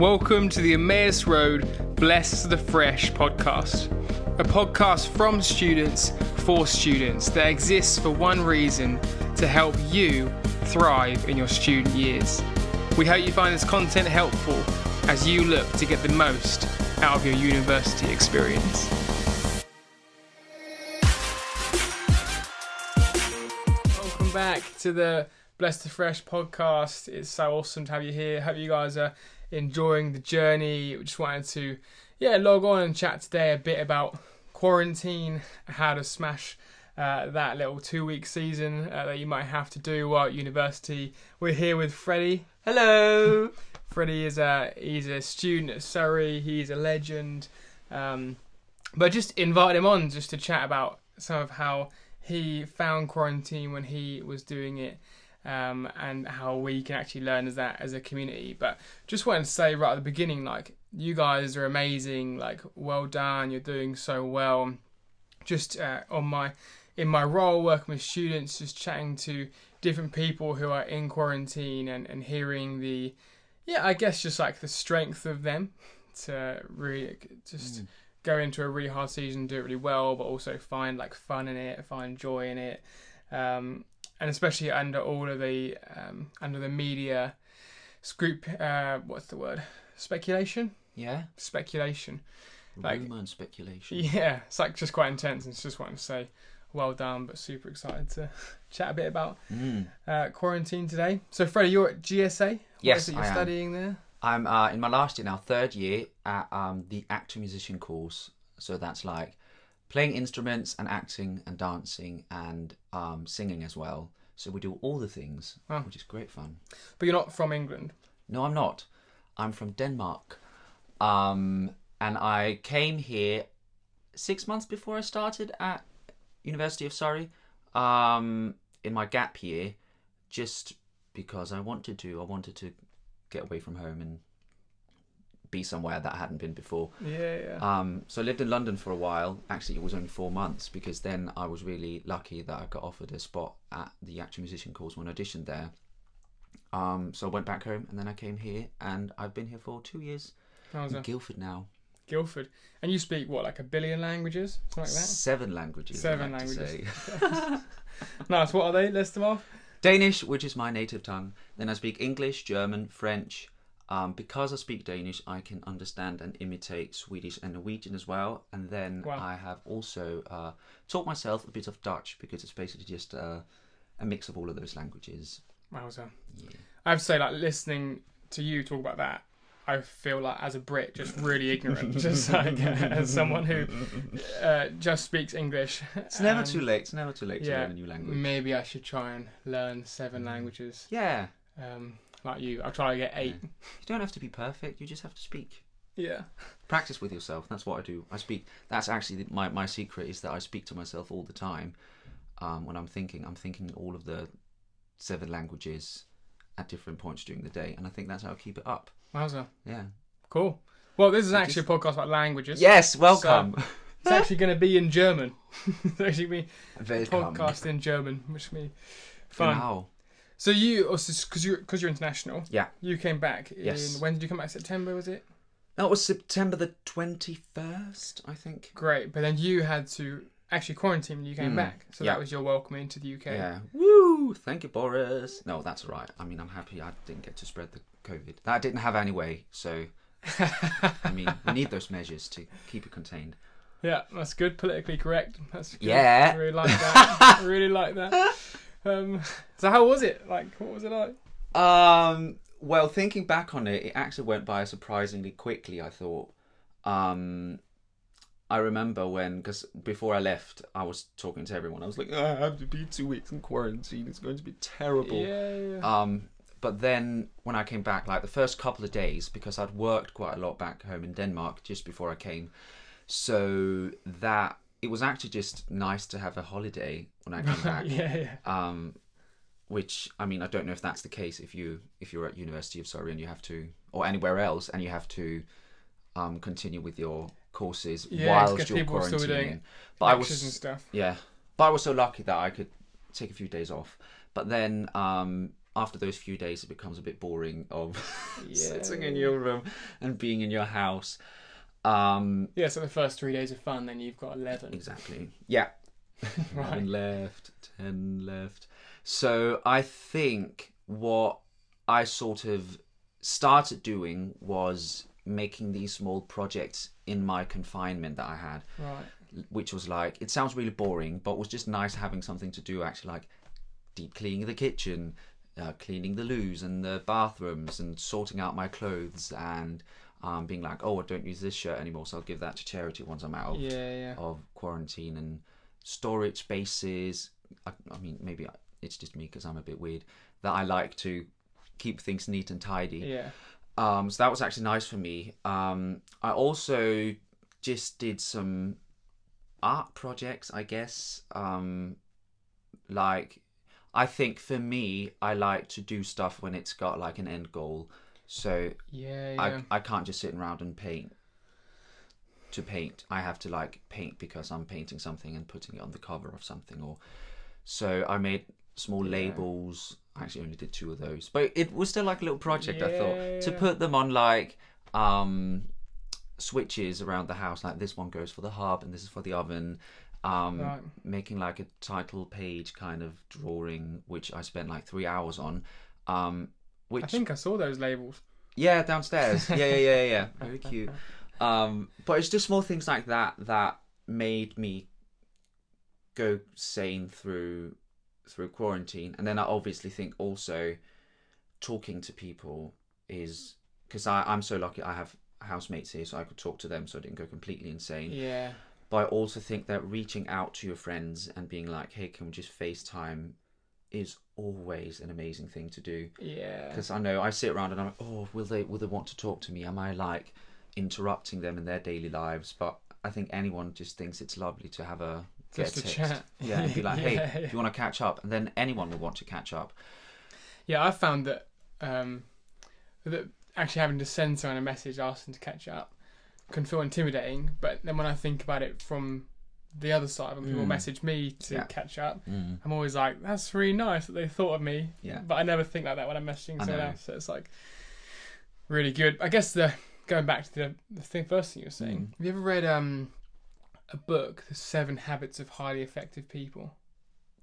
Welcome to the Emmaus Road Bless the Fresh podcast, a podcast from students for students that exists for one reason to help you thrive in your student years. We hope you find this content helpful as you look to get the most out of your university experience. Welcome back to the Bless the Fresh podcast. It's so awesome to have you here. Hope you guys are enjoying the journey. We just wanted to, yeah, log on and chat today a bit about quarantine, how to smash uh, that little two week season uh, that you might have to do while at university. We're here with Freddie. Hello. Freddie is a he's a student at Surrey. He's a legend. Um, but just invite him on just to chat about some of how he found quarantine when he was doing it. Um, and how we can actually learn as that as a community. But just wanted to say right at the beginning, like you guys are amazing, like well done, you're doing so well. Just uh, on my in my role working with students, just chatting to different people who are in quarantine and, and hearing the yeah, I guess just like the strength of them to really just Mm. go into a really hard season, do it really well, but also find like fun in it, find joy in it, um, and especially under all of the um, under the media group. Uh, what's the word? Speculation. Yeah. Speculation. Like- Rumor and speculation. Yeah, it's like just quite intense, and just wanting to say, well done, but super excited to chat a bit about Mm. uh, quarantine today. So, Freddie, you're at GSA. What Yes, is it you're I am. studying there? I'm uh, in my last year now, third year at um, the actor musician course. So that's like playing instruments and acting and dancing and um, singing as well. So we do all the things, Wow. which is great fun. But you're not from England. No, I'm not. I'm from Denmark. Um, and I came here six months before I started at University of Surrey um, in my gap year, just because I wanted to. I wanted to get away from home and be somewhere that I hadn't been before. Yeah, yeah. Um, so I lived in London for a while. Actually, it was only four months because then I was really lucky that I got offered a spot at the actor musician course when I auditioned there. Um, so I went back home and then I came here and I've been here for two years How's in that? Guildford now. Guildford. And you speak what, like a billion languages, something like that? Seven languages. Seven like languages. say. nice. What are they? List them off. Danish, which is my native tongue. Then I speak English, German, French. Um, because I speak Danish, I can understand and imitate Swedish and Norwegian as well. And then Wow. I have also uh, taught myself a bit of Dutch because it's basically just uh, a mix of all of those languages. Wowza. Yeah. I have to say, like listening to you talk about that, I feel like as a Brit, just really ignorant, just like as someone who uh, just speaks English. It's never too late. It's never too late to learn a new language. Maybe I should try and learn seven languages, Yeah. um, like you. I'll try to get eight. You don't have to be perfect. You just have to speak. Yeah. Practice with yourself. That's what I do. I speak. That's actually the- my my secret is that I speak to myself all the time. Um, when I'm thinking, I'm thinking all of the seven languages at different points during the day, and I think that's how I keep it up. Wowza. Yeah. Cool. Well, this is actually a podcast about languages. Yes. Welcome. It's actually going to be in German. it's actually going to be a podcast in German, which will be fun. Genau. So you, because you're because you're international. Yeah. You came back in Yes. when did you come back? September was it? That was September the twenty first, I think. Great, but then you had to actually quarantine when you came Mm, back. So yeah. that was your welcome into the UK. Yeah. Woo! Thank you, Boris. No, that's right. I mean, I'm happy I didn't get to spread the COVID. That I didn't have anyway. So, I mean, we need those measures to keep it contained. Yeah, that's good. Politically correct. That's good. Yeah. I really like that. I really like that. Um, so how was it? Like, what was it like? Um. Well, thinking back on it, it actually went by surprisingly quickly. I thought. Um. I remember when, because before I left, I was talking to everyone. I was like, "Oh, "I have to be two weeks in quarantine. It's going to be terrible." Yeah, yeah, yeah. Um, but then when I came back, like the first couple of days, because I'd worked quite a lot back home in Denmark just before I came, so that it was actually just nice to have a holiday when I came back. yeah, yeah. Um, which I mean, I don't know if that's the case if you if you're at University of Surrey and you have to, or anywhere else, and you have to um, continue with your courses Yeah, whilst you're people are still quarantining. But I was yeah, but I was so lucky that I could take a few days off. But then um, after those few days, it becomes a bit boring of Yeah. sitting in your room and being in your house. Um, Yeah, so the first three days of fun, then you've got 11. exactly. Yeah. Right. Eleven left, ten left. So I think what I sort of started doing was making these small projects in my confinement that I had, Right. which was like it sounds really boring, but was just nice having something to do. Actually, like deep cleaning the kitchen, uh, cleaning the loos and the bathrooms, and sorting out my clothes, and um, being like, oh, I don't use this shirt anymore, so I'll give that to charity once I'm out of Yeah, yeah. of quarantine and storage spaces. I, I mean, maybe I- it's just me because I'm a bit weird that I like to keep things neat and tidy. Yeah. Um, so that was actually nice for me. Um, I also just did some art projects, I guess. Um, like, I think for me, I like to do stuff when it's got like an end goal. So Yeah, yeah. I I can't just sit around and paint to paint. I have to like paint because I'm painting something and putting it on the cover of something or so I made small Yeah. labels. I actually only did two of those. But it was still like a little project I thought to put them on like um switches around the house like this one goes for the hub and this is for the oven. Um Right. making like a title page kind of drawing which I spent like 3 hours on. Um which I think I saw those labels. yeah, downstairs. Yeah, yeah, yeah, yeah. Very cute. Um, but it's just small things like that that made me go sane through through quarantine. And then I obviously think also talking to people is because I'm so lucky. I have housemates here, so I could talk to them, so I didn't go completely insane. Yeah. But I also think that reaching out to your friends and being like, "Hey, can we just FaceTime?" is always an amazing thing to do Yeah. because I know I sit around and I'm like, oh, will they will they want to talk to me? Am I like interrupting them in their daily lives? But I think anyone just thinks it's lovely to have a Just a text. chat. yeah, and be like, hey, Yeah, do you want to catch up? And then anyone will want to catch up. Yeah, I found that um, that actually having to send someone a message asking to catch up can feel intimidating. But then when I think about it from the other side, when people Mm. message me to Yeah. catch up, I'm always like, "That's really nice that they thought of me." Yeah. But I never think like that when I'm messaging someone else. So it's like really good. I guess the going back to the the thing, first thing you were saying. Mm. Have you ever read um a book, The Seven Habits of Highly Effective People?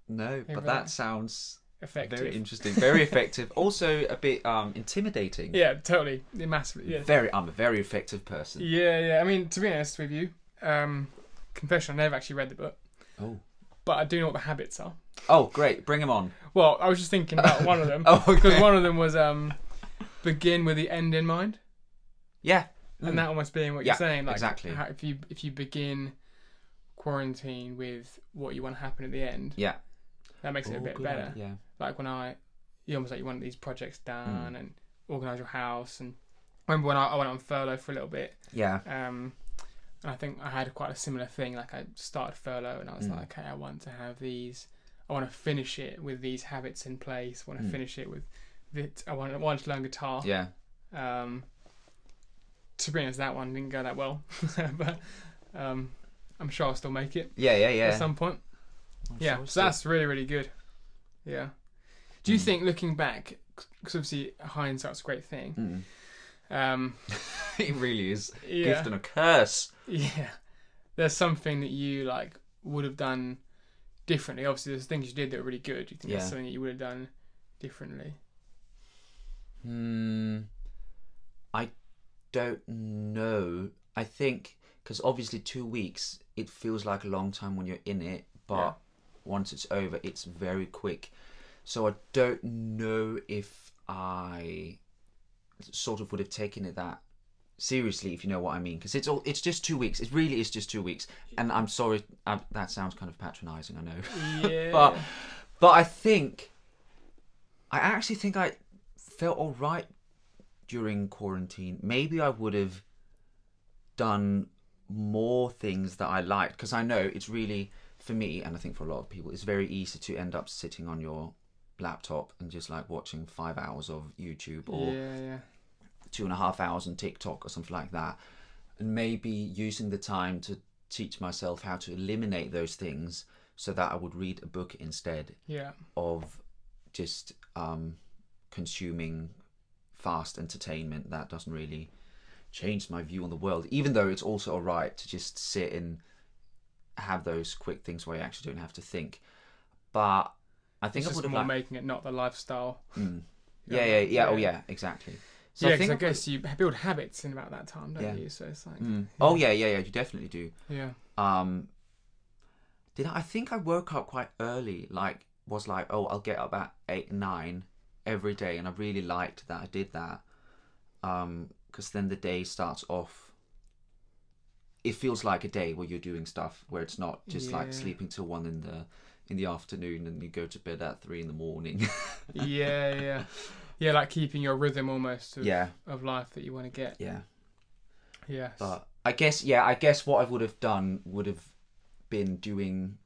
No, but that sounds Effective. very interesting, very effective. also a bit um intimidating. yeah, totally. Massively. Yeah. Very, I'm a very effective person. Yeah, yeah. I mean, to be honest with you, um, confession, I never actually read the book, Oh, but I do know what the habits are. oh, great, bring them on. Well, I was just thinking about one of them Oh, because okay. one of them was um, begin with the end in mind, Yeah, and that almost being what Yeah, you're saying. Like, exactly. How, if you if you begin quarantine with what you want to happen at the end, yeah, that makes it a Oh, bit good better. idea. Like when I, you almost like you want these projects done Mm. and organize your house. And I remember when I, I went on furlough for a little bit. Yeah, Um, and I think I had quite a similar thing. Like I started furlough, and I was Mm. like, okay, I want to have these. I want to finish it with these habits in place. I want to Mm. finish it with that. I want, I want to learn guitar. yeah. Um, to be honest, that one didn't go that well, but um, I'm sure I'll still make it Yeah, yeah, yeah. at some point. I'm yeah, sure so still- that's really really good. Yeah. Do you Mm. think looking back, because obviously hindsight's a great thing. Mm. Um, it really is. yeah. Gift and a curse. Yeah. There's something that you like would have done differently. Obviously, there's things you did that were really good. Do you think Yeah. there's something that you would have done differently? Hmm. I don't know. I think because obviously two weeks it feels like a long time when you're in it, but Yeah. once it's over, it's very quick. So I don't know if I sort of would have taken it that seriously, if you know what I mean. Because it's all it's just two weeks. It really is just two weeks. And I'm sorry, I, that sounds kind of patronising. I know. Yeah. But but I think I actually think I felt all right during quarantine. Maybe I would have done more things that I liked because I know it's really for me and I think for a lot of people it's very easy to end up sitting on your laptop and just like watching five hours of YouTube or yeah, yeah. Two and a half hours on TikTok or something like that, and maybe using the time to teach myself how to eliminate those things so that I would read a book instead Yeah. of just um, consuming fast entertainment that doesn't really change my view on the world. Even though it's also alright to just sit and have those quick things where you actually don't have to think. But I think It's I would have more liked. making it not the lifestyle. Mm. you Yeah, yeah, yeah. Oh, yeah. yeah, exactly. So yeah, I think I guess you build habits in about that time, don't Yeah. you? So it's like, Mm. Oh yeah, yeah, yeah. You definitely do. yeah, Um, did I? I think I woke up quite early. Like, was like, oh, I'll get up at eight, nine every day, and I really liked that I did that. Um, because then the day starts off. It feels like a day where you're doing stuff where it's not just Yeah. like sleeping till one in the in the afternoon and you go to bed at three in the morning. yeah, yeah, yeah. Like keeping your rhythm almost of, yeah, of life that you want to get. yeah. Yes. But I guess yeah, I guess what I would have done would have been doing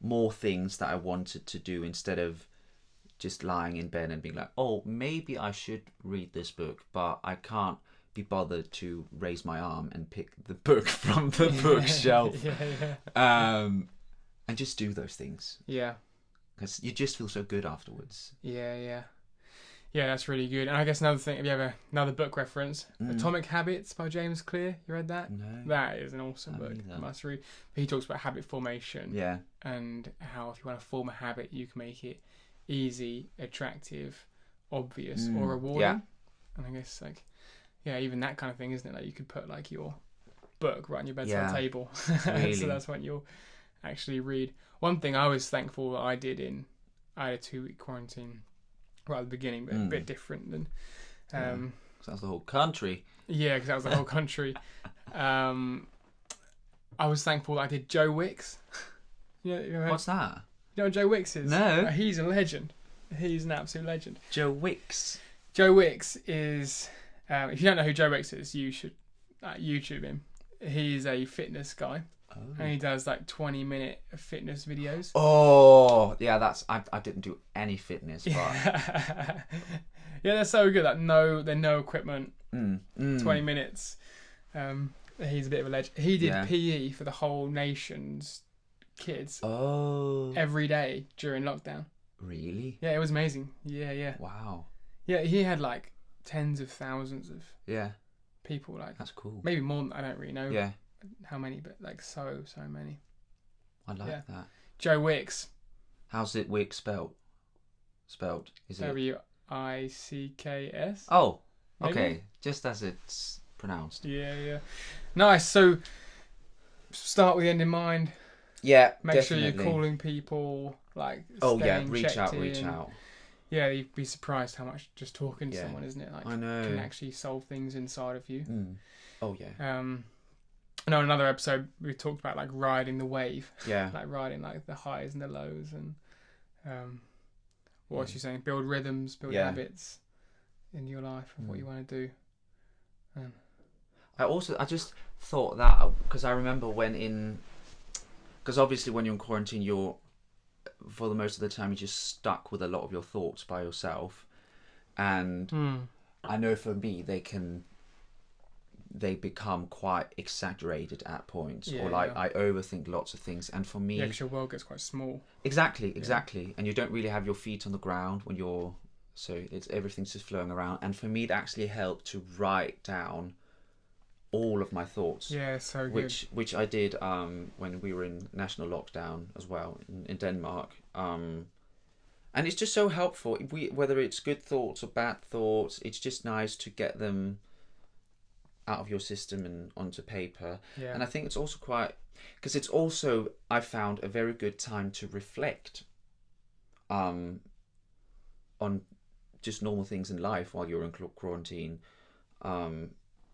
more things that I wanted to do instead of just lying in bed and being like, "Oh, maybe I should read this book, but I can't be bothered to raise my arm and pick the book from the bookshelf." yeah, yeah, Um and just do those things yeah, because you just feel so good afterwards. yeah, yeah. Yeah, that's really good. And I guess another thing, if you have a, another book reference, Mm. Atomic Habits by James Clear. You read that? No. That is an awesome book. You must read. He talks about habit formation Yeah. and how if you want to form a habit, you can make it easy, attractive, obvious, Mm, or rewarding. yeah. And I guess like, yeah, even that kind of thing, isn't it? Like you could put like your book right on your bedside Yeah, table, really. so that's when you'll actually read. One thing I was thankful that I did in, I had a two week quarantine right at the beginning, but a bit different than. Yeah. Um, So that's the whole country. yeah, because that was the whole country. Um, I was thankful that I did Joe Wicks. you know, you know, What's that? you know what Joe Wicks is? No. Uh, he's a legend. He's an absolute legend. Joe Wicks. Joe Wicks is. Um, if you don't know who Joe Wicks is, you should uh, YouTube him. He's a fitness guy, and he does like twenty minute fitness videos. Oh, yeah, that's I, I didn't do any fitness, but yeah, they're so good. Like no, they're no equipment. mm, mm. Twenty minutes. Um, he's a bit of a legend. He did Yeah. PE for the whole nation's kids Oh, every day during lockdown. really? Yeah, it was amazing. Yeah, yeah, Wow. yeah. He had like tens of thousands of Yeah, people. Like that's cool. maybe more. Than, I don't really know Yeah, how many, but like so so many. I like Yeah. that. Joe Wicks, How's it Wicks spelled? Spelled? Is it? W I C K S. Oh, Maybe? okay. Just as it's pronounced. Yeah, yeah. Nice. So start with the end in mind. Yeah, Make sure definitely. you're calling people. Like Oh yeah, staying reach out, reach in. out. Yeah, you'd be surprised how much just talking to Yeah. someone, isn't it? Like I know. can actually solve things inside of you. Mm. Oh yeah, Um, I know in another episode we talked about like riding the wave, yeah, like riding like the highs and the lows, and um, what was you saying? Build rhythms, build Yeah. habits in your life of what Mm. you want to do. Um, I also I just thought that because I remember when in because obviously when you're in quarantine you're for the most of the time you're just stuck with a lot of your thoughts by yourself and hmm. I know for me they can they become quite exaggerated at points Yeah, or like yeah. I overthink lots of things and for me Yeah, your world gets quite small. Exactly, exactly. And you don't really have your feet on the ground when you're so it's everything's just flowing around. And for me, it actually helped to write down all of my thoughts, Yeah, so good. which which I did um, when we were in national lockdown as well in, in Denmark. Um, and it's just so helpful. We whether it's good thoughts or bad thoughts, it's just nice to get them out of your system and onto paper. yeah, And I think it's also quite because it's also I found a very good time to reflect um on just normal things in life while you're in quarantine um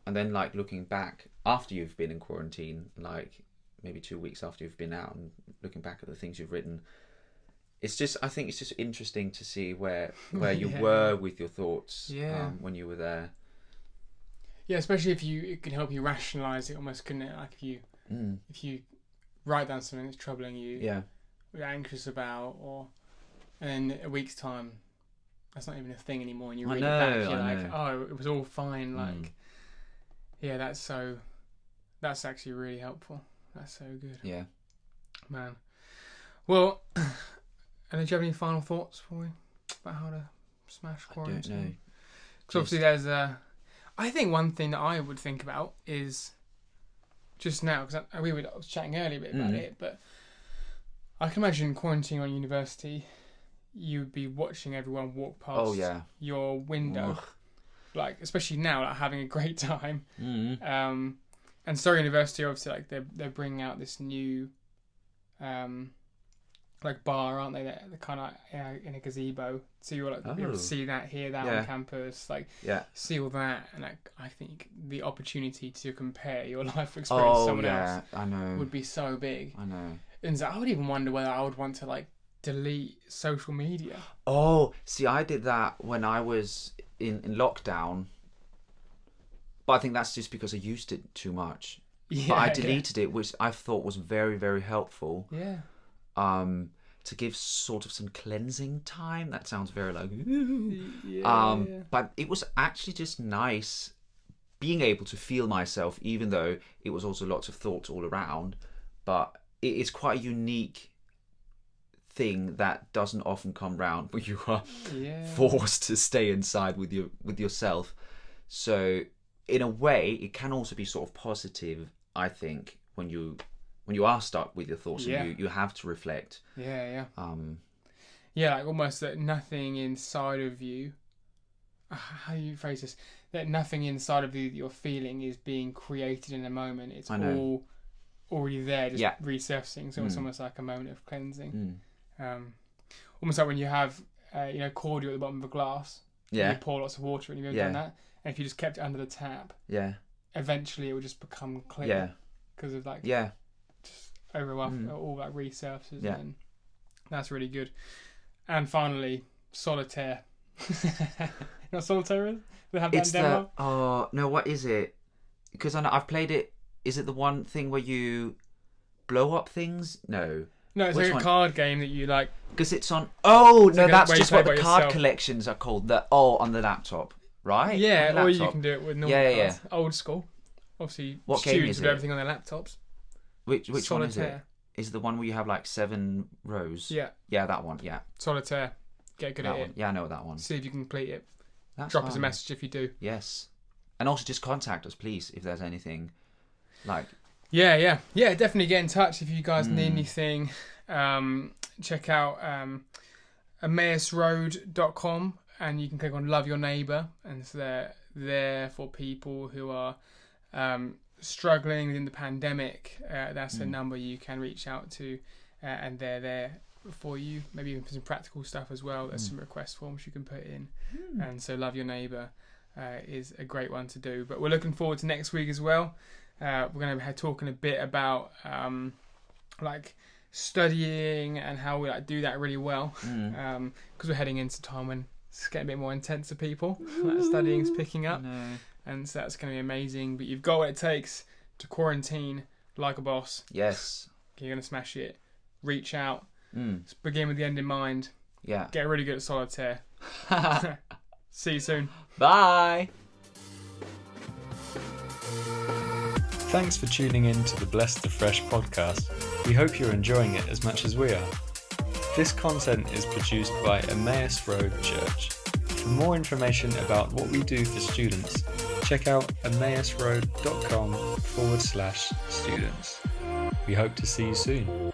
and then like looking back after you've been in quarantine like maybe 2 weeks after you've been out and looking back at the things you've written it's just I think it's just interesting to see where where you Yeah. were with your thoughts Yeah. um, when you were there yeah. Especially if you, it can help you rationalize it almost, couldn't it? Like if you mm. if you write down something that's troubling you, yeah you're anxious about, or and then a week's time, that's not even a thing anymore. And you I read know, it back, you're I like, know. oh, it was all fine. Mm. Like, yeah, that's so. That's actually really helpful. That's so good, yeah man. Well, and do you have any final thoughts for me about how to smash I don't know. quarantine? Because obviously there's a. I think one thing that I would think about is just now because we were chatting earlier a bit about Mm. it, but I can imagine quarantine on university. You would be watching everyone walk past Oh yeah. your window, Ugh. like especially now, like having a great time. Mm. Um, and Surrey University, obviously, like they're they're bringing out this new, um, like bar, aren't they? They're, they're kind of uh, in a gazebo, so you're like be able Oh. to see that, hear that Yeah. on campus, like Yeah. see all that, and like, I think the opportunity to compare your life experience to Oh someone yeah. else I know. would be so big. I know. And so I would even wonder whether I would want to like delete social media. Oh, see, I did that when I was in, in lockdown. But I think that's just because I used it too much. Yeah, But I yeah. deleted it, which I thought was very, very helpful. Yeah, Um, to give sort of some cleansing time. That sounds very like. yeah. Um, yeah. but it was actually just nice being able to feel myself, even though it was also lots of thoughts all around. But it is quite a unique thing that doesn't often come round when you are yeah. forced to stay inside with your with yourself. So in a way, it can also be sort of positive. I think when you when you are stuck with your thoughts Yeah. and you, you have to reflect. Yeah, yeah. Um, Yeah, like almost that nothing inside of you. uh, How do you phrase this? That nothing inside of you that you're feeling is being created in a moment. It's all already there, just Yeah. resurfacing. So it's Mm. almost like a moment of cleansing. mm, Um, almost like when you have, uh, you know, cordial at the bottom of a glass. and yeah, You pour lots of water and you've Yeah. done that. And if you just kept it under the tap, yeah, eventually it will just become clear yeah, because of like yeah. Over Mm. all that resurfaces. Yeah. And that's really good. And finally, solitaire. what solitaire? They have that It's in the oh no, what is it? Because I know I've played it. Is it the one thing where you blow up things? No, No, it's which like a one? card game that you like. because it's on. Oh It's no, like that's just what the card yourself. collections are called. The oh on the laptop, right? Yeah, or you can do it with normal Yeah, yeah, cards. Old school. Obviously, What students do everything on their laptops. Which which one is it? Is the one where you have like seven rows? Yeah, Yeah, that one. Yeah, solitaire. Get good that at one. it. Yeah, I know that one. See if you can complete it. That's Drop us a fine. message if you do. Yes, and also just contact us, please, if there's anything. Like, Yeah, yeah, yeah. Definitely get in touch if you guys need Mm. anything. Um, check out um, emmausroad.com and you can click on Love Your Neighbour, and so they're there for people who are um, struggling within the pandemic. Uh, that's a Mm. number you can reach out to, uh, and they're there for you. Maybe even for some practical stuff as well. There's Mm. some request forms you can put in, and so Love Your Neighbour uh, is a great one to do. But we're looking forward to next week as well. Uh, we're going to be talking a bit about um, like studying and how we like do that really well mm. because we're heading into time when it's getting a bit more intense for people. like studying's picking up, No. And so that's going to be amazing. But you've got what it takes to quarantine like a boss. Yes. You're going to smash it. Reach out. Mm. Begin with the end in mind. Yeah. Get really good at solitaire. See you soon. Bye. Thanks for tuning in to the Blessed the Fresh podcast. We hope you're enjoying it as much as we are. This content is produced by Emmaus Road Church. For more information about what we do for students, check out emmausroad.com forward slash students. We hope to see you soon.